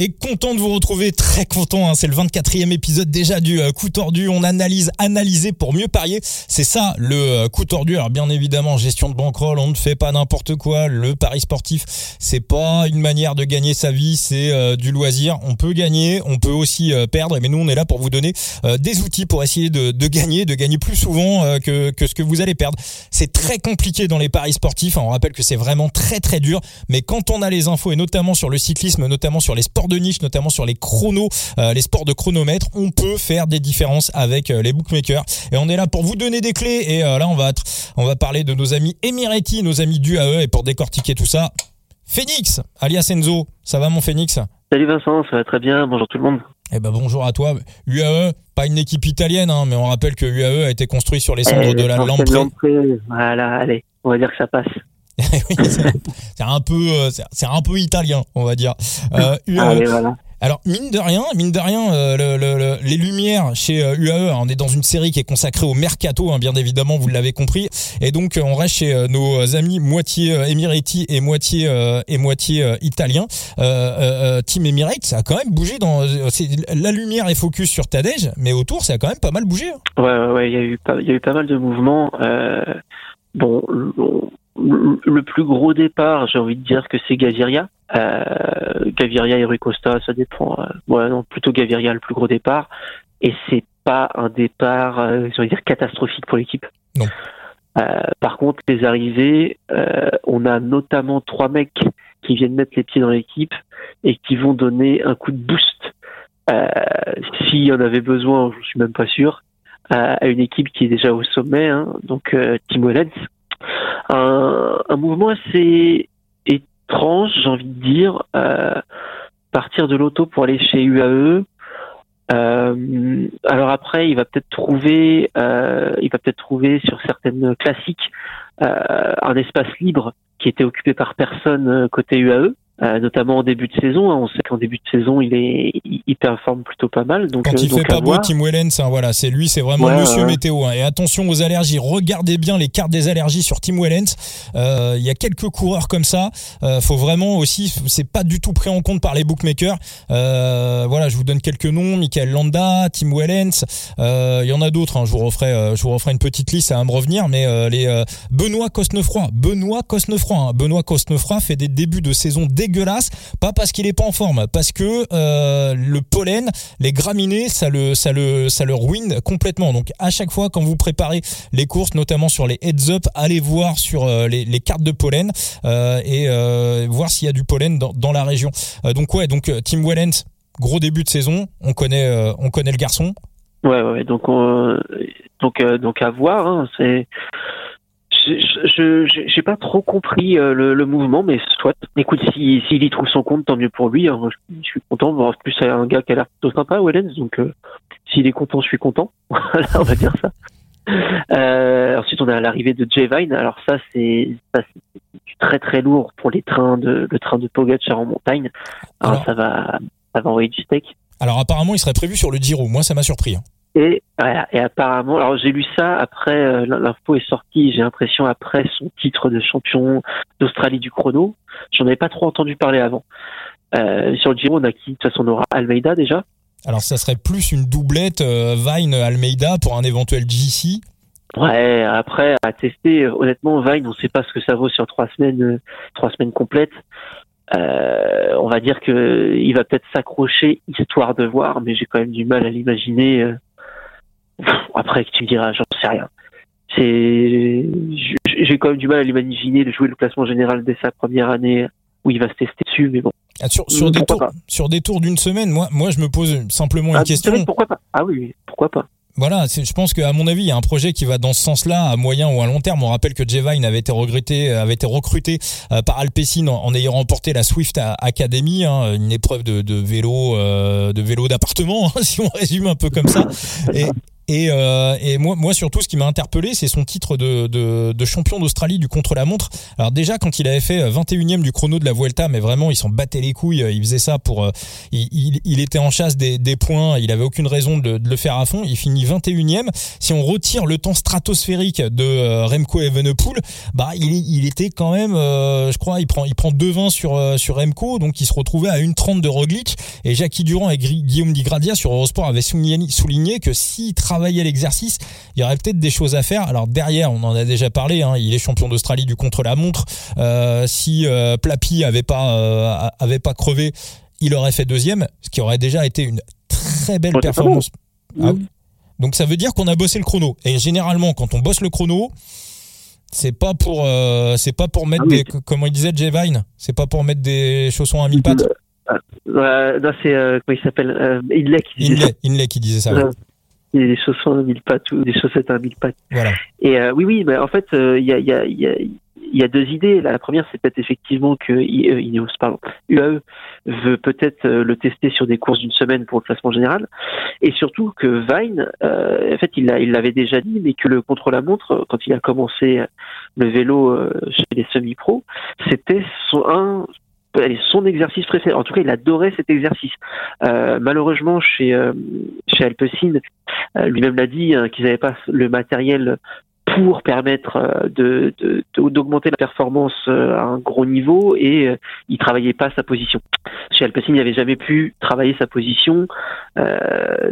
Et content de vous retrouver, très content. Hein, c'est le 24e épisode déjà du euh, coup tordu. On analyse, analyser pour mieux parier. C'est ça le euh, coup tordu. Alors bien évidemment, gestion de bankroll, on ne fait pas n'importe quoi. Le pari sportif, c'est pas une manière de gagner sa vie, c'est euh, du loisir. On peut gagner, on peut aussi perdre. Mais nous, on est là pour vous donner des outils pour essayer de, de gagner, de gagner plus souvent que, que ce que vous allez perdre. C'est très compliqué dans les paris sportifs. On rappelle que c'est vraiment très très dur. Mais quand on a les infos et notamment sur le cyclisme, notamment sur les sports de niche, notamment sur les chronos, euh, les sports de chronomètre, on peut faire des différences avec euh, les bookmakers. Et on est là pour vous donner des clés. Et euh, là, on va, on va parler de nos amis Emirati, nos amis du AE. Et pour décortiquer tout ça, Phoenix, alias Enzo. Ça va mon Phoenix? Salut Vincent, ça va très bien. Bonjour tout le monde. Eh ben bonjour à toi. UAE, pas une équipe italienne, hein, mais on rappelle que UAE a été construit sur les cendres de la Lamprey. Voilà, allez, on va dire que ça passe. c'est un peu, euh, c'est un peu italien, on va dire. Euh, UAE, alors mine de rien, mine de rien, euh, le, les lumières chez UAE, euh, on est dans une série qui est consacrée au mercato, hein, bien évidemment, vous l'avez compris, et donc on reste chez nos amis moitié Emirati et moitié et moitié italien. Team Emirates, ça a quand même bougé dans la lumière est focus sur Tadej, mais autour ça a quand même pas mal bougé. Hein. Ouais, ouais, il y a eu pas, il y a eu pas mal de mouvements. bon, le plus gros départ, j'ai envie de dire que c'est Gaviria. Euh, Gaviria et Rui Costa, ça dépend. Euh, ouais, non, plutôt Gaviria le plus gros départ. Et c'est pas un départ, euh, j'ai envie de dire, catastrophique pour l'équipe. Non. Euh, par contre, les arrivées, on a notamment trois mecs qui viennent mettre les pieds dans l'équipe et qui vont donner un coup de boost. S'il y en avait besoin, je suis même pas sûr, à une équipe qui est déjà au sommet, hein, donc Tim Wellens, un, mouvement assez étrange, j'ai envie de dire. Euh, partir de l'auto pour aller chez UAE. Euh, alors après, il va peut-être trouver, euh, il va peut-être trouver sur certaines classiques un espace libre qui était occupé par personne côté UAE. Euh, notamment en début de saison. Hein. On sait qu'en début de saison, il est, il performe plutôt pas mal. Donc, quand il euh, fait pas beau, Tim Wellens, hein, voilà, c'est lui, c'est vraiment Monsieur Météo. Hein. Et attention aux allergies. Regardez bien les cartes des allergies sur Tim Wellens. Euh, il y a quelques coureurs comme ça. Euh, faut vraiment aussi, c'est pas du tout pris en compte par les bookmakers. voilà, je vous donne quelques noms Michael Landa, Tim Wellens. Il y en a d'autres. Hein. Je vous referai, je vous referai une petite liste. Va me revenir. Mais les Benoît Cosnefroy, Benoît Cosnefroy, hein. Benoît Cosnefroy fait des débuts de saison dégueulasse, pas parce qu'il est pas en forme, parce que euh, le pollen, les graminées, ça le, ça le, ça le ruine complètement. Donc à chaque fois quand vous préparez les courses, notamment sur les heads up, allez voir sur euh, les, cartes de pollen euh, et voir s'il y a du pollen dans, la région. donc ouais, donc Tim Wellens, gros début de saison, on connaît, on connaît le garçon. Ouais, ouais, donc donc donc à voir. Hein, c'est je j'ai pas trop compris euh, le, le, mouvement, mais soit. Écoute, s'il si, y trouve son compte, tant mieux pour lui. Hein. Je, suis content. En plus, c'est un gars qui a l'air plutôt sympa, Wellens. Donc, euh, s'il est content, je suis content. voilà, on va dire ça. Euh, ensuite, on a l'arrivée de Jay Vine. Alors ça, c'est très très lourd pour les trains de le train de Pogacar en montagne. Alors, ça va ça va envoyer du steak. Alors apparemment, il serait prévu sur le Giro. Moi, ça m'a surpris. Hein. Et, et apparemment, alors j'ai lu ça après, euh, l'info est sortie, j'ai l'impression après son titre de champion d'Australie du chrono. J'en avais pas trop entendu parler avant. Euh, sur le Giro, on a qui? De toute façon, on aura Almeida déjà. Alors ça serait plus une doublette euh, Vine-Almeida pour un éventuel GC Ouais, après à tester, honnêtement, Vine, on sait pas ce que ça vaut sur trois semaines, euh, trois semaines complètes. Euh, on va dire que il va peut-être s'accrocher histoire de voir, mais j'ai quand même du mal à l'imaginer. Euh, après, que tu me diras, j'en sais rien. C'est, j'ai quand même du mal à l'imaginer de jouer le classement général dès sa première année où il va se tester dessus, mais bon. Ah, sur, sur, des tours, sur des tours d'une semaine, moi, moi, je me pose simplement une ah, question. Pourquoi pas? Ah oui, pourquoi pas? Voilà, je pense qu'à mon avis, il y a un projet qui va dans ce sens-là, à moyen ou à long terme. On rappelle que Jevine avait été regretté, avait été recruté euh, par Alpecin en, ayant remporté la Swift Academy, hein, une épreuve de, vélo, euh, de vélo d'appartement, si on résume un peu comme ça. Et, Et, euh, et moi, moi surtout, ce qui m'a interpellé, c'est son titre de, de, de champion d'Australie du contre-la-montre. Alors déjà, quand il avait fait 21e du chrono de la Vuelta, mais vraiment, il s'en battait les couilles. Il faisait ça pour, euh, il, il, il, était en chasse des, des points. Il avait aucune raison de, de, le faire à fond. Il finit 21e. Si on retire le temps stratosphérique de euh, Remco Evenepoel, bah il, il était quand même, euh, je crois, il prend, il prend 2,20 sur sur Remco, donc il se retrouvait à 1,30 de Roglic. Et Jackie Durand et Guillaume Digradia sur Eurosport avaient souligné, souligné que s'il travaillait l'exercice, il y aurait peut-être des choses à faire. Alors derrière, on en a déjà parlé, hein, il est champion d'Australie du contre-la-montre. Euh, si euh, Plapi avait pas euh, avait pas crevé, il aurait fait deuxième, ce qui aurait déjà été une très belle performance. Ah Donc ça veut dire qu'on a bossé le chrono. Et généralement, quand on bosse le chrono, c'est pas pour c'est pas pour mettre ah des comment il disait Jay Vine, c'est pas pour mettre des chaussons à mille pattes? Euh, non, c'est comment il s'appelle? Euh, Inley qui disait Inley, ça. Inley qui disait ça. Ouais. Des chaussons à mille pattes ou des chaussettes à mille pattes. Voilà. Et oui, oui, mais en fait, il y a, y a, y a il y a deux idées. La première, c'est peut-être effectivement que Ineos, pardon, UAE veut peut-être euh, le tester sur des courses d'une semaine pour le classement général, et surtout que Vine, euh, en fait, il l'avait déjà dit, mais que le contre-la-montre, quand il a commencé le vélo euh, chez les semi-pros, c'était son un son exercice préféré. En tout cas, il adorait cet exercice. Euh, malheureusement, chez euh, chez euh, lui-même l'a dit, hein, qu'ils n'avaient pas le matériel pour permettre euh, de, d'augmenter la performance euh, à un gros niveau et euh, il travaillait pas sa position. Chez Alpecin, il n'avait jamais pu travailler sa position,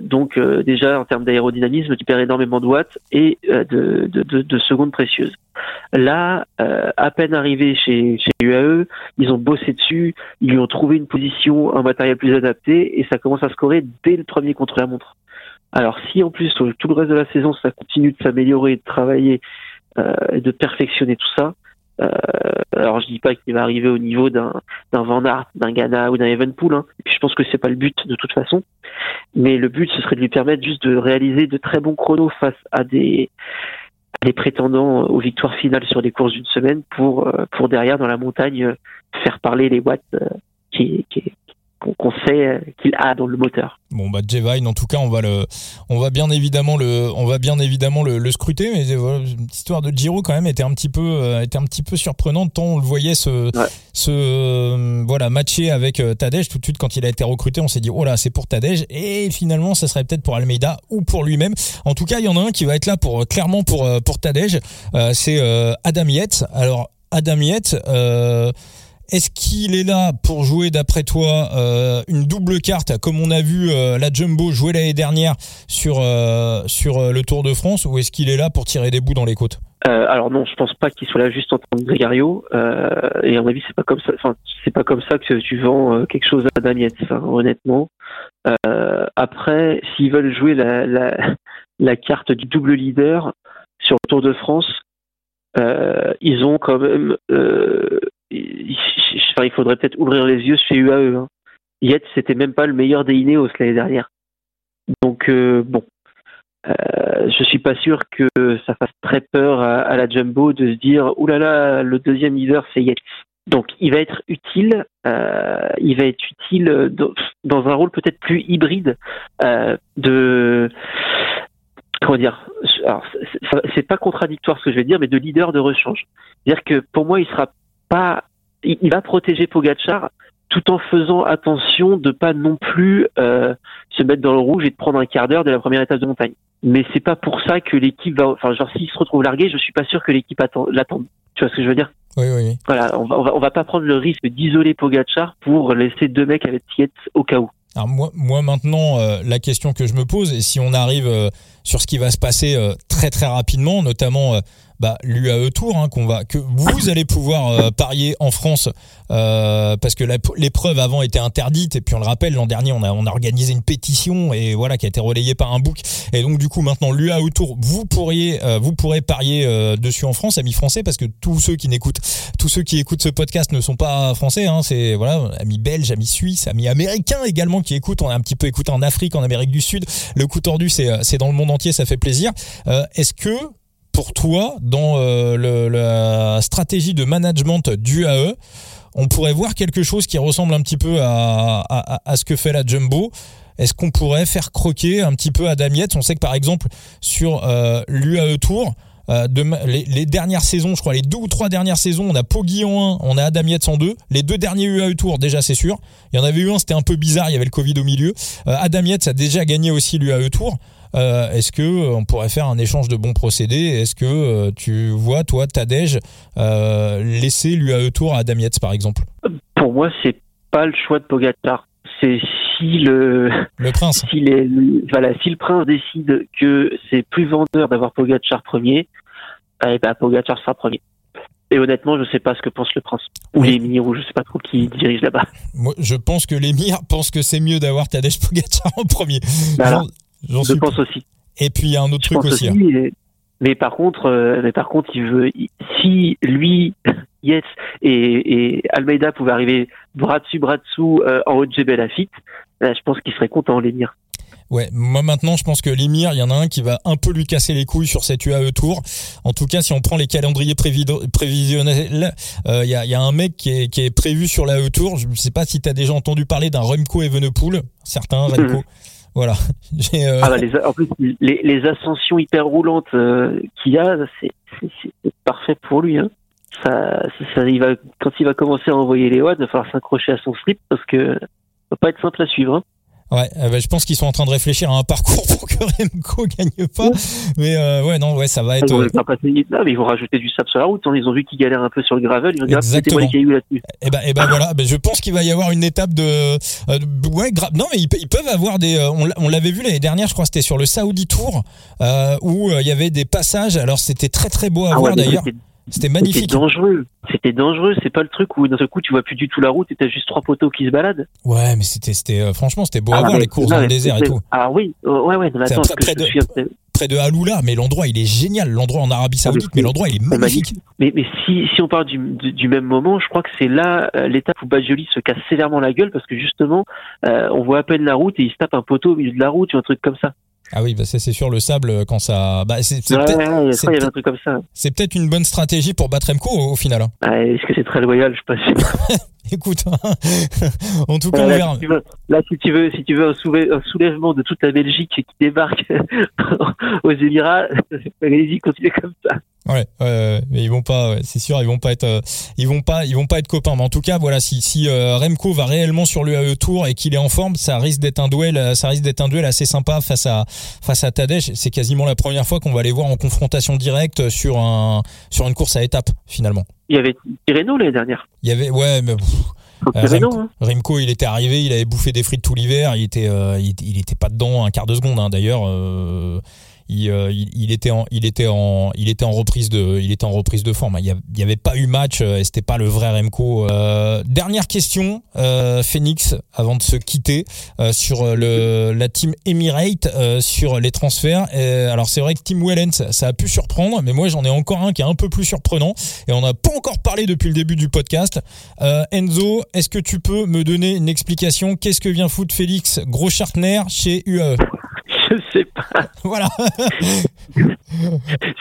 donc déjà en termes d'aérodynamisme, tu perds énormément de watts et de, de, secondes précieuses. Là, à peine arrivé chez, chez UAE, ils ont bossé dessus, ils lui ont trouvé une position, un matériel plus adapté et ça commence à scorer dès le premier contre-la-montre. Alors si en plus tout le reste de la saison ça continue de s'améliorer, de travailler euh, et de perfectionner tout ça, euh, alors je dis pas qu'il va arriver au niveau d'un d'un Van Aert, d'un Ghana ou d'un Evenpool. Hein. Et puis je pense que c'est pas le but de toute façon. Mais le but ce serait de lui permettre juste de réaliser de très bons chronos face à des prétendants aux victoires finales sur les courses d'une semaine pour euh, pour derrière dans la montagne faire parler les watts qui, qui, qu'on sait euh, qu'il a dans le moteur. Bon bah Jevine en tout cas on va le on va bien évidemment le on va bien évidemment le, le scruter mais euh, voilà, l'histoire de Giro quand même était un petit peu euh, était un petit peu surprenante tant on le voyait se se voilà matcher avec Tadej. Tout de suite quand il a été recruté on s'est dit oh là c'est pour Tadej. Et finalement ça serait peut-être pour Almeida ou pour lui-même. En tout cas il y en a un qui va être là pour clairement pour pour Tadej. C'est Adam Yates. Alors Adam Yates euh, est-ce qu'il est là pour jouer, d'après toi, euh, une double carte, comme on a vu euh, la Jumbo jouer l'année dernière sur euh, sur le Tour de France, ou est-ce qu'il est là pour tirer des bouts dans les côtes? Alors non, je pense pas qu'il soit là juste en tant que grégario. et à mon avis, c'est pas comme ça. C'est pas comme ça que tu vends quelque chose à Daniel, honnêtement. après, s'ils veulent jouer la, la carte du double leader sur le Tour de France, ils ont quand même il faudrait peut-être ouvrir les yeux chez UAE. Hein. C'était même pas le meilleur des Ineos l'année dernière. Donc, euh, bon, euh, je suis pas sûr que ça fasse très peur à, la Jumbo de se dire « oulala, le deuxième leader, c'est Yates ». Donc, il va être utile, euh, il va être utile dans, un rôle peut-être plus hybride euh, de comment dire alors c'est pas contradictoire ce que je vais dire mais de leader de rechange c'est à dire que pour moi il sera pas il va protéger Pogachar tout en faisant attention de pas non plus euh, se mettre dans le rouge et de prendre un quart d'heure de la première étape de montagne. Mais c'est pas pour ça que l'équipe va, enfin genre s'il se retrouve largué, je suis pas sûr que l'équipe l'attende. Tu vois ce que je veux dire? Oui, oui. Voilà, on va, on va, pas prendre le risque d'isoler Pogachar pour laisser deux mecs avec Tietz au cas où. Alors moi, moi maintenant, euh, la question que je me pose, et si on arrive euh, sur ce qui va se passer très très rapidement, notamment bah, l'UAE Tour hein, qu'on va que vous allez pouvoir euh, parier en France euh, parce que l'épreuve avant était interdite et puis on le rappelle l'an dernier on a on a organisé une pétition et voilà qui a été relayée par un book et donc du coup maintenant l'UAE Tour vous pourriez euh, vous pourrez parier dessus en France amis français parce que tous ceux qui n'écoutent tous ceux qui écoutent ce podcast ne sont pas français hein, c'est voilà amis belges amis suisses amis américains également qui écoutent. On a un petit peu écouté en Afrique en Amérique du Sud. Le coup tordu c'est c'est dans le monde entier ça fait plaisir. Est-ce que pour toi dans euh, la stratégie de management du AE on pourrait voir quelque chose qui ressemble un petit peu à, à, à ce que fait la Jumbo est-ce qu'on pourrait faire croquer un petit peu Adam Yates? On sait que par exemple sur euh, l'UAE Tour, euh, les, dernières saisons, je crois les deux ou trois dernières saisons, on a Poggi en 1, on a Adam Yates en 2. Les deux derniers UAE Tour, déjà c'est sûr. Il y en avait eu un, c'était un peu bizarre, il y avait le Covid au milieu. Euh, Adam Yates a déjà gagné aussi l'UAE Tour. Euh, est-ce que euh, on pourrait faire un échange de bons procédés? Est-ce que euh, tu vois, toi, Tadej, laisser l'UAE Tour à Adam Yates, par exemple? Pour moi, c'est pas le choix de Pogacar. C'est si le, le prince, si, les, voilà, si le prince décide que c'est plus vendeur d'avoir Pogacar premier, eh ben Pogacar sera premier. Et honnêtement, je ne sais pas ce que pense le prince ou l'émir ou je sais pas trop qui dirige là-bas. Moi, je pense que l'émir pense que c'est mieux d'avoir Tadej Pogacar en premier. Je pense aussi. Et puis il y a un autre truc aussi. Hein. mais par contre, euh, mais par contre, il veut, si lui, Yes et, Almeida pouvaient arriver bras dessus, bras dessous euh, en haut de Jebel Lafitte, je pense qu'il serait content l'émir. Ouais, moi maintenant je pense que l'émir, il y en a un qui va un peu lui casser les couilles sur cette UAE Tour. En tout cas, si on prend les calendriers prévisionnels, euh, il y, a, y, a, un mec qui est, qui est prévu sur la e Tour. Je ne sais pas si tu as déjà entendu parler d'un Remco Evenepoel, certains Remco. Voilà. Euh, ah bah en plus, les, ascensions hyper roulantes euh, qu'il a, c'est parfait pour lui. Hein. Ça, quand il va commencer à envoyer les watts, il va falloir s'accrocher à son slip parce que ça va pas être simple à suivre. Hein. Ouais, euh, bah, je pense qu'ils sont en train de réfléchir à un parcours pour que Remco gagne pas. Mais euh, ouais, non, ouais, ça va être. Ils vont, pas mais ils vont rajouter du sable sur la route. Hein. Ils ont vu qu'ils galèrent un peu sur le gravel. Ils vont dire, Exactement. les cailloux là-dessus. Et eh ben, et ben voilà. Ben, je pense qu'il va y avoir une étape de. Euh, ouais, non, mais ils, peuvent avoir des. on l'avait vu l'année dernière, je crois, c'était sur le Saudi Tour où il y avait des passages. Alors c'était très très beau à ah voir d'ailleurs. C'était magnifique. C'était dangereux. C'était dangereux. C'est pas le truc où d'un seul coup tu vois plus du tout la route et t'as juste trois poteaux qui se baladent. Ouais, mais c'était, c'était, euh, franchement, c'était beau à ah, voir les courses dans le désert et tout. Ah oui, euh, ouais, ouais. attends, près, de, près de Haloula, mais l'endroit il est génial. L'endroit en Arabie ah, Saoudite, mais l'endroit il est magnifique. Mais, mais si, si on parle du, du même moment, je crois que c'est là euh, l'étape où Bajoli se casse sévèrement la gueule parce que justement, on voit à peine la route et il se tape un poteau au milieu de la route ou un truc comme ça. Ah oui, bah c'est sûr le sable euh, quand ça. Bah c'est peut-être. comme ça. C'est peut-être une bonne stratégie pour battre Remco au, final. Hein. Ah, Est-ce que c'est très loyal? Je sais pas. Écoute, hein. en tout cas, on verra. là, si tu veux, si tu veux un, soulèvement de toute la Belgique qui débarque aux Émirats, allez-y, continuez comme ça. Ouais, mais ils vont pas, c'est sûr, ils vont pas être, euh, ils vont pas, ils vont pas être copains. Mais en tout cas, voilà, si, si euh, Remco va réellement sur le Tour et qu'il est en forme, ça risque d'être un duel, euh, ça risque d'être un duel assez sympa face à face à Tadej. C'est quasiment la première fois qu'on va les voir en confrontation directe sur un sur une course à étapes finalement. Il y avait Tirreno l'année dernière. Il y avait, ouais, mais. Hein. Remco, il était arrivé, il avait bouffé des frites tout l'hiver, il était, il, il, était pas dedans un quart de seconde hein, d'ailleurs. Euh, il, il, était en, il était en, il était en reprise de, il était en reprise de forme. Il n'y avait pas eu match euh, et c'était pas le vrai Remco. Euh, dernière question, euh, Phoenix, avant de se quitter sur le, la team Emirate, sur les transferts. alors c'est vrai que Tim Wellens, ça a pu surprendre, mais moi j'en ai encore un qui est un peu plus surprenant et on n'a pas encore parlé depuis le début du podcast. Enzo, est-ce que tu peux me donner une explication? Qu'est-ce que vient foutre Félix Gros Chartner chez UAE je sais pas. Voilà.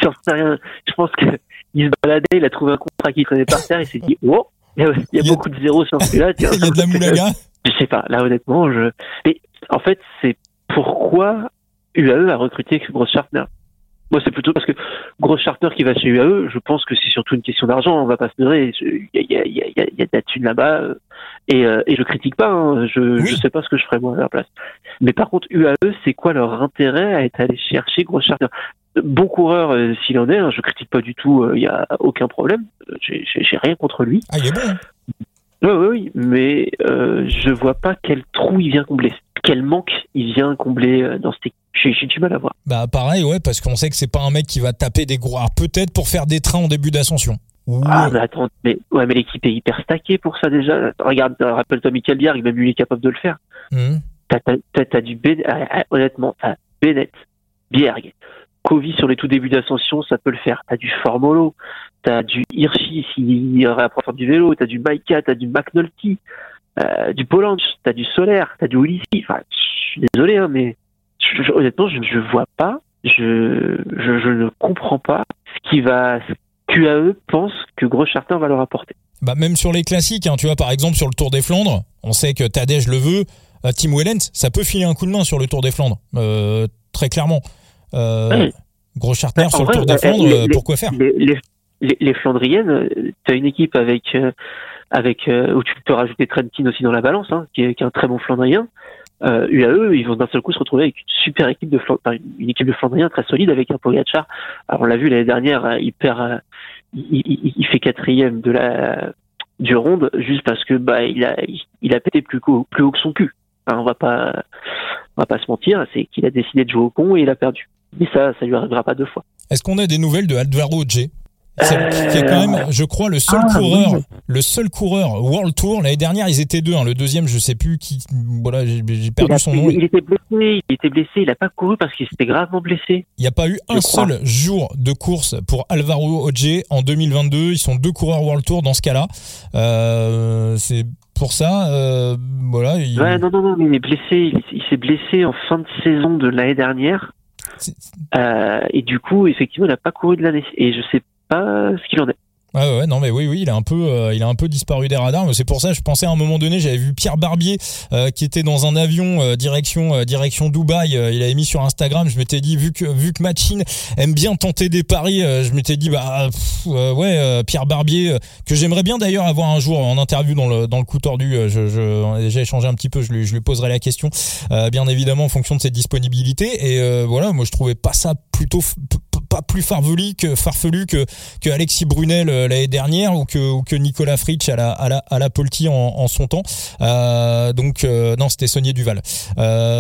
J'en sais rien. Je pense qu'il se baladait, il a trouvé un contrat qui traînait par terre, il s'est dit, oh, il y a, beaucoup de zéros sur celui-là. il y a de la moulaga. Je sais pas. Là, honnêtement, je. Mais en fait, c'est pourquoi UAE a recruté Gross Sharpner. Moi, c'est plutôt parce que Gross Sharpner qui va chez UAE, je pense que c'est surtout une question d'argent. On va pas se leurrer. Il y a, y, a, y, a, y a de la thune là-bas. Euh, et, euh, et je critique pas. Hein. Je, je sais pas ce que je ferais moi à leur place. Mais par contre, UAE, c'est quoi leur intérêt à être allé chercher Gross Sharpner Bon coureur euh, s'il en est. Hein, je critique pas du tout. Il y a aucun problème. J'ai rien contre lui. Ah, il est bon. Oui, oui, oui, mais euh, je vois pas quel trou il vient combler, quel manque il vient combler euh, dans cette équipe. J'ai du mal à voir. Bah pareil, ouais, parce qu'on sait que c'est pas un mec qui va taper des gros. peut-être pour faire des trains en début d'ascension. Ah, mais attends, mais, ouais, mais l'équipe est hyper stackée pour ça déjà. Regarde, rappelle-toi Michael Bierg, même lui il est capable de le faire. Mmh. T'as, du Bennett, ah, ah, honnêtement, t'as Bennett, Bierg, Kovi sur les tout débuts d'ascension, ça peut le faire. T'as du Formolo, t'as du Hirschi s'il apprend du vélo, t'as du Maika, t'as du McNulty, euh, du Polanch, t'as du Solaire, t'as du Ulissi. Enfin, je suis désolé, hein, mais honnêtement, je ne vois pas, je, je, ne comprends pas ce qui va, ce qu'UAE pense que Gros Charter va leur apporter. Bah même sur les classiques, hein, tu vois, par exemple sur le Tour des Flandres, on sait que Tadej le veut. Tim Wellens, ça peut filer un coup de main sur le Tour des Flandres, très clairement. Gros charter sur le Tour des Flandres, pourquoi faire? les, Flandriennes, tu as une équipe avec avec où tu peux rajouter Trentin aussi dans la balance, hein, qui, est, un très bon Flandrien. Euh, UAE, ils vont d'un seul coup se retrouver avec une super équipe de une équipe de Flandriens très solide avec un Pogacar. Alors on l'a vu l'année dernière, il perd, il, fait quatrième de la du ronde juste parce que bah il a il a pété plus haut, plus haut que son cul. Hein, on va pas on va pas se mentir, c'est qu'il a décidé de jouer au con et il a perdu. Mais ça, ça lui arrivera pas deux fois. Est-ce qu'on a des nouvelles de Alvaro G? Qui est quand même, je crois, le seul ah, coureur, le seul coureur World Tour. L'année dernière, ils étaient deux. Hein. Le deuxième, je sais plus qui. Voilà, j'ai perdu son nom. Il était blessé. Il était blessé. Il a pas couru parce qu'il s'était gravement blessé. Il n'y a pas eu un seul jour de course pour Alvaro Oje en 2022. Ils sont deux coureurs World Tour dans ce cas-là. Euh, c'est pour ça, euh, voilà. Il... Ouais, non, non, non, mais il est blessé. Il, s'est blessé en fin de saison de l'année dernière. Euh, et du coup, effectivement, il n'a pas couru de l'année. Et je sais pas ce qu'il en est. Ouais, ouais, non, mais oui, oui, il a un peu, euh, il a un peu disparu des radars. C'est pour ça, je pensais à un moment donné, j'avais vu Pierre Barbier euh, qui était dans un avion euh, direction, direction Dubaï. il avait mis sur Instagram. Je m'étais dit, vu que, vu que Machine aime bien tenter des paris, je m'étais dit, bah, ouais, Pierre Barbier, que j'aimerais bien d'ailleurs avoir un jour en interview dans le, dans le coup tordu. Je, je, déjà échangé un petit peu. Je lui, je lui poserai la question, bien évidemment, en fonction de ses disponibilités. Et voilà, moi, je trouvais pas ça plutôt pas plus farfelu que farfelu que, que Alexis Brunel euh, l'année dernière ou que, Nicolas Fritsch à la, à la, à la Polti en, son temps. Euh, donc euh, non, c'était Sonier Duval.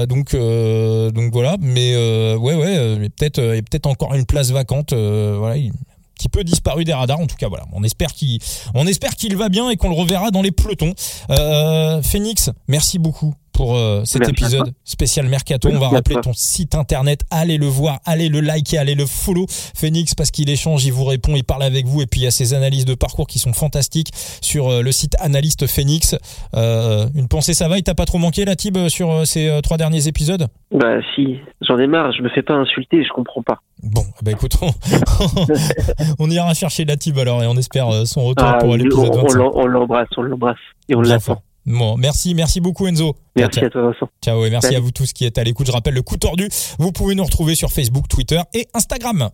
Donc donc voilà, mais ouais ouais, peut-être peut-être encore une place vacante. voilà. Il, petit peu disparu des radars en tout cas voilà on espère qu'il espère qu'il va bien et qu'on le reverra dans les pelotons Phoenix merci beaucoup pour euh, cet épisode spécial Mercato. On va rappeler ton site internet. Allez le voir, allez le liker, allez le follow. Phoenix parce qu'il échange, il vous répond, il parle avec vous et puis il y a ses analyses de parcours qui sont fantastiques sur euh, le site Analyste Phoenix. Euh, une pensée ça va, il t'a pas trop manqué la Tib sur ces trois derniers épisodes? Bah si, j'en ai marre, je me fais pas insulter, je comprends pas. Bon, bah écoute, on, ira chercher la Tib alors et on espère son retour ah, pour l'épisode On l'embrasse, on l'embrasse et on l'attend. Bon, merci, merci beaucoup Enzo. Merci à toi Vincent. Ciao et merci à vous tous qui êtes à l'écoute. Je rappelle le coup tordu. Vous pouvez nous retrouver sur Facebook, Twitter et Instagram.